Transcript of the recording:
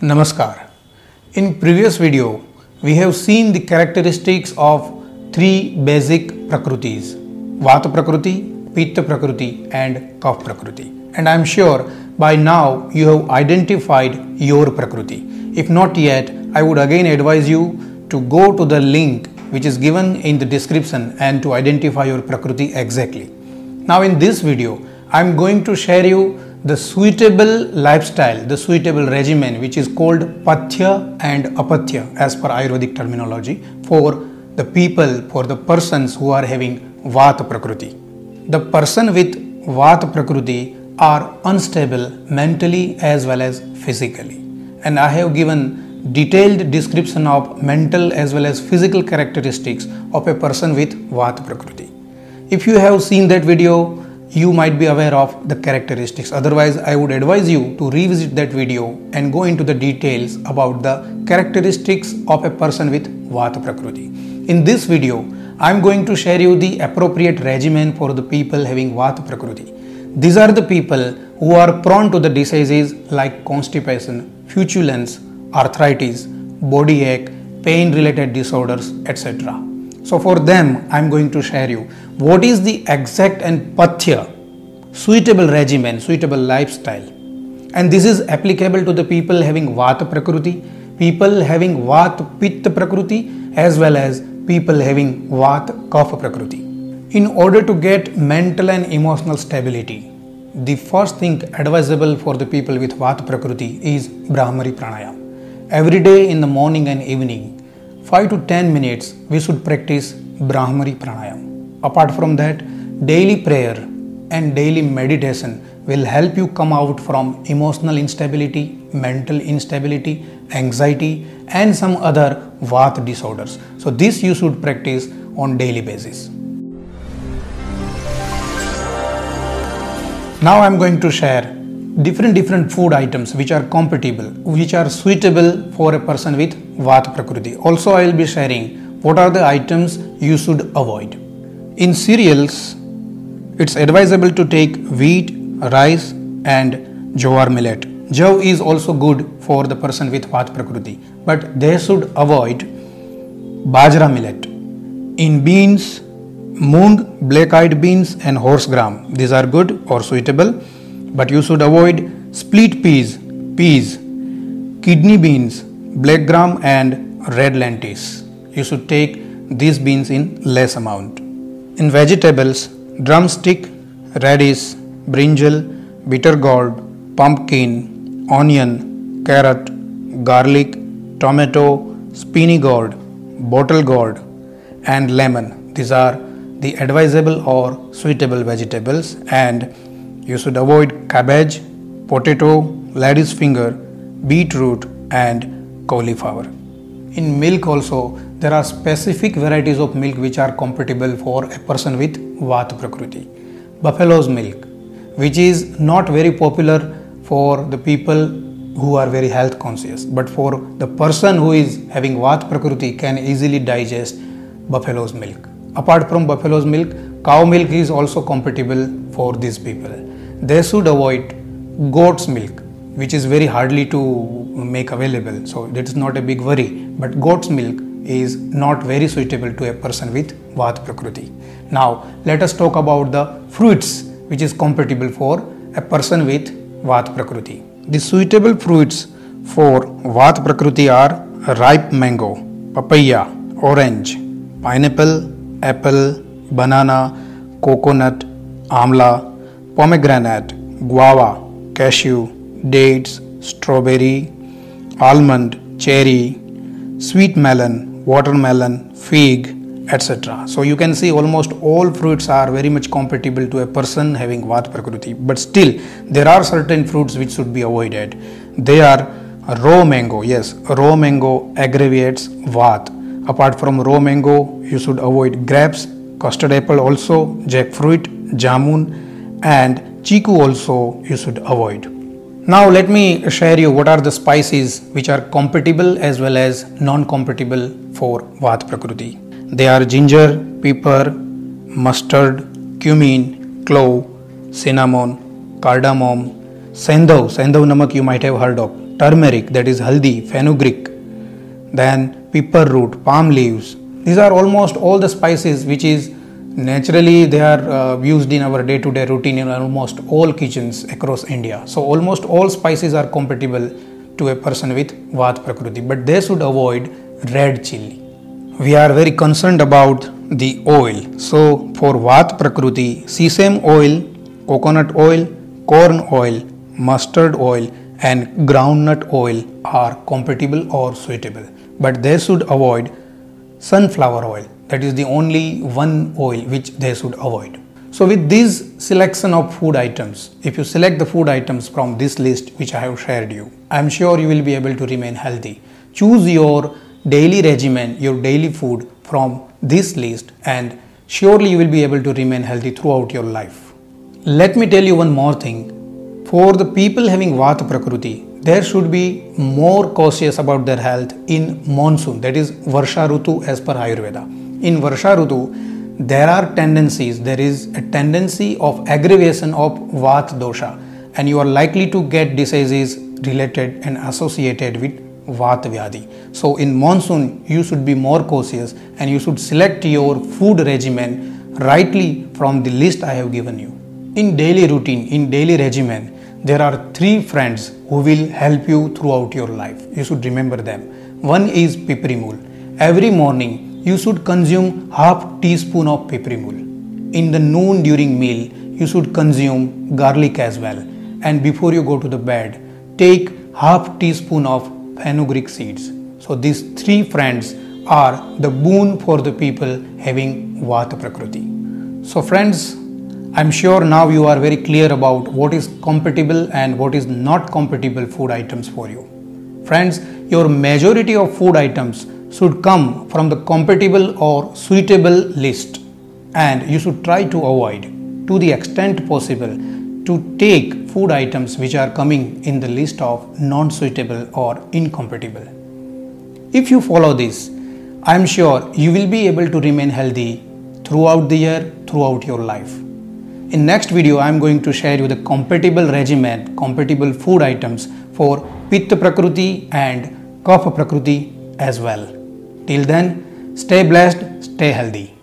Namaskar. In previous video, we have seen the characteristics of three basic prakrutis Vata Prakruti, Pitta Prakruti, and Kapha Prakruti. And I am sure by now you have identified your Prakruti. If not yet, I would again advise you to go to the link which is given in the description and to identify your Prakruti exactly. Now, in this video, I am going to share you the suitable lifestyle, the suitable regimen, which is called Pathya and Apathya as per Ayurvedic terminology for the people, for the persons who are having Vata Prakruti. The person with Vata Prakruti are unstable mentally as well as physically. And I have given detailed description of mental as well as physical characteristics of a person with Vata Prakriti. If you have seen that video, you might be aware of the characteristics. Otherwise, I would advise you to revisit that video and go into the details about the characteristics of a person with Vata Prakriti. In this video, I am going to share you the appropriate regimen for the people having Vata Prakriti. These are the people who are prone to the diseases like constipation, flatulence, arthritis, body ache, pain related disorders, etc. So for them, I am going to share you what is the exact and pathya suitable regimen, suitable lifestyle. And this is applicable to the people having Vata Prakriti, people having Vata Pitta Prakriti, as well as people having Vata Kapha Prakriti. In order to get mental and emotional stability, the first thing advisable for the people with Vata Prakriti is Brahmari Pranayam. Every day in the morning and evening, 5 to 10 minutes we should practice Brahmari Pranayam. Apart from that, daily prayer and daily meditation will help you come out from emotional instability, mental instability, anxiety, and some other Vata disorders. So, this you should practice on daily basis. Now, I am going to share different different food items which are compatible which are suitable for a person with vata prakriti also i will be sharing what are the items you should avoid. In cereals it's advisable to take wheat rice and jowar millet. Jau is also good for the person with vata prakriti but they should avoid bajra millet. In beans moong black eyed beans and horse gram. These are good or suitable but you should avoid split peas, peas, kidney beans, black gram and red lentils. You should take these beans in less amount. In vegetables, drumstick, radish, brinjal, bitter gourd, pumpkin, onion, carrot, garlic, tomato, spiny gourd, bottle gourd and lemon. These are the advisable or suitable vegetables and you should avoid cabbage, potato, lady's finger, beetroot, and cauliflower. In milk also, there are specific varieties of milk which are compatible for a person with Vata Prakriti. Buffalo's milk, which is not very popular for the people who are very health conscious, but for the person who is having Vata Prakriti can easily digest buffalo's milk. Apart from buffalo's milk, cow milk is also compatible for these people they should avoid goat's milk which is very hardly to make available. So that is not a big worry. But goat's milk is not very suitable to a person with vata prakriti. Now let us talk about the fruits which is compatible for a person with vata prakriti. The suitable fruits for vata prakriti are ripe mango papaya orange pineapple apple banana coconut amla pomegranate, guava, cashew, dates, strawberry, almond, cherry, sweet melon, watermelon, fig, etc. So you can see almost all fruits are very much compatible to a person having Vata Prakriti. But still, there are certain fruits which should be avoided. They are raw mango. Yes, raw mango aggravates Vata. Apart from raw mango, you should avoid grapes, custard apple also, jackfruit, jamun, and chiku also you should avoid. Now let me share you what are the spices which are compatible as well as non-compatible for Vata Prakriti. They are ginger, pepper, mustard, cumin, clove, cinnamon, cardamom, sendhav, sendhav namak you might have heard of, turmeric, that is haldi, fenugreek, then pepper root, palm leaves. These are almost all the spices which is naturally they are uh, used in our day to day routine in almost all kitchens across India. So almost all spices are compatible to a person with Vat Prakriti, but they should avoid red chili. We are very concerned about the oil. So for Vat Prakriti, sesame oil, coconut oil, corn oil, mustard oil and groundnut oil are compatible or suitable but they should avoid sunflower oil that is the only one oil which they should avoid. So with this selection of food items if you select the food items from this list which i have shared you i am sure you will be able to remain healthy. Choose your daily regimen your daily food from this list and surely you will be able to remain healthy throughout your life. Let me tell you one more thing. For the people having Vata Prakriti, there should be more cautious about their health in monsoon, that is Varsha Rutu as per Ayurveda. In Varsha there are tendencies, there is a tendency of aggravation of Vata dosha, and you are likely to get diseases related and associated with Vata Vyadi. So, in monsoon, you should be more cautious and you should select your food regimen rightly from the list I have given you. In daily routine, in daily regimen, there are three friends who will help you throughout your life. You should remember them. One is piperimul. Every morning you should consume half teaspoon of piperimul. In the noon during meal you should consume garlic as well. And before you go to the bed, take half teaspoon of fenugreek seeds. So these three friends are the boon for the people having Vata Prakriti. So friends, I'm sure now you are very clear about what is compatible and what is not compatible food items for you. Friends, your majority of food items should come from the compatible or suitable list and you should try to avoid to the extent possible to take food items which are coming in the list of non suitable or incompatible. If you follow this, I am sure you will be able to remain healthy throughout the year, throughout your life. In next video, I am going to share you the compatible regimen, compatible food items for Pitta Prakriti and Kapha Prakruti as well. Till then, stay blessed, stay healthy.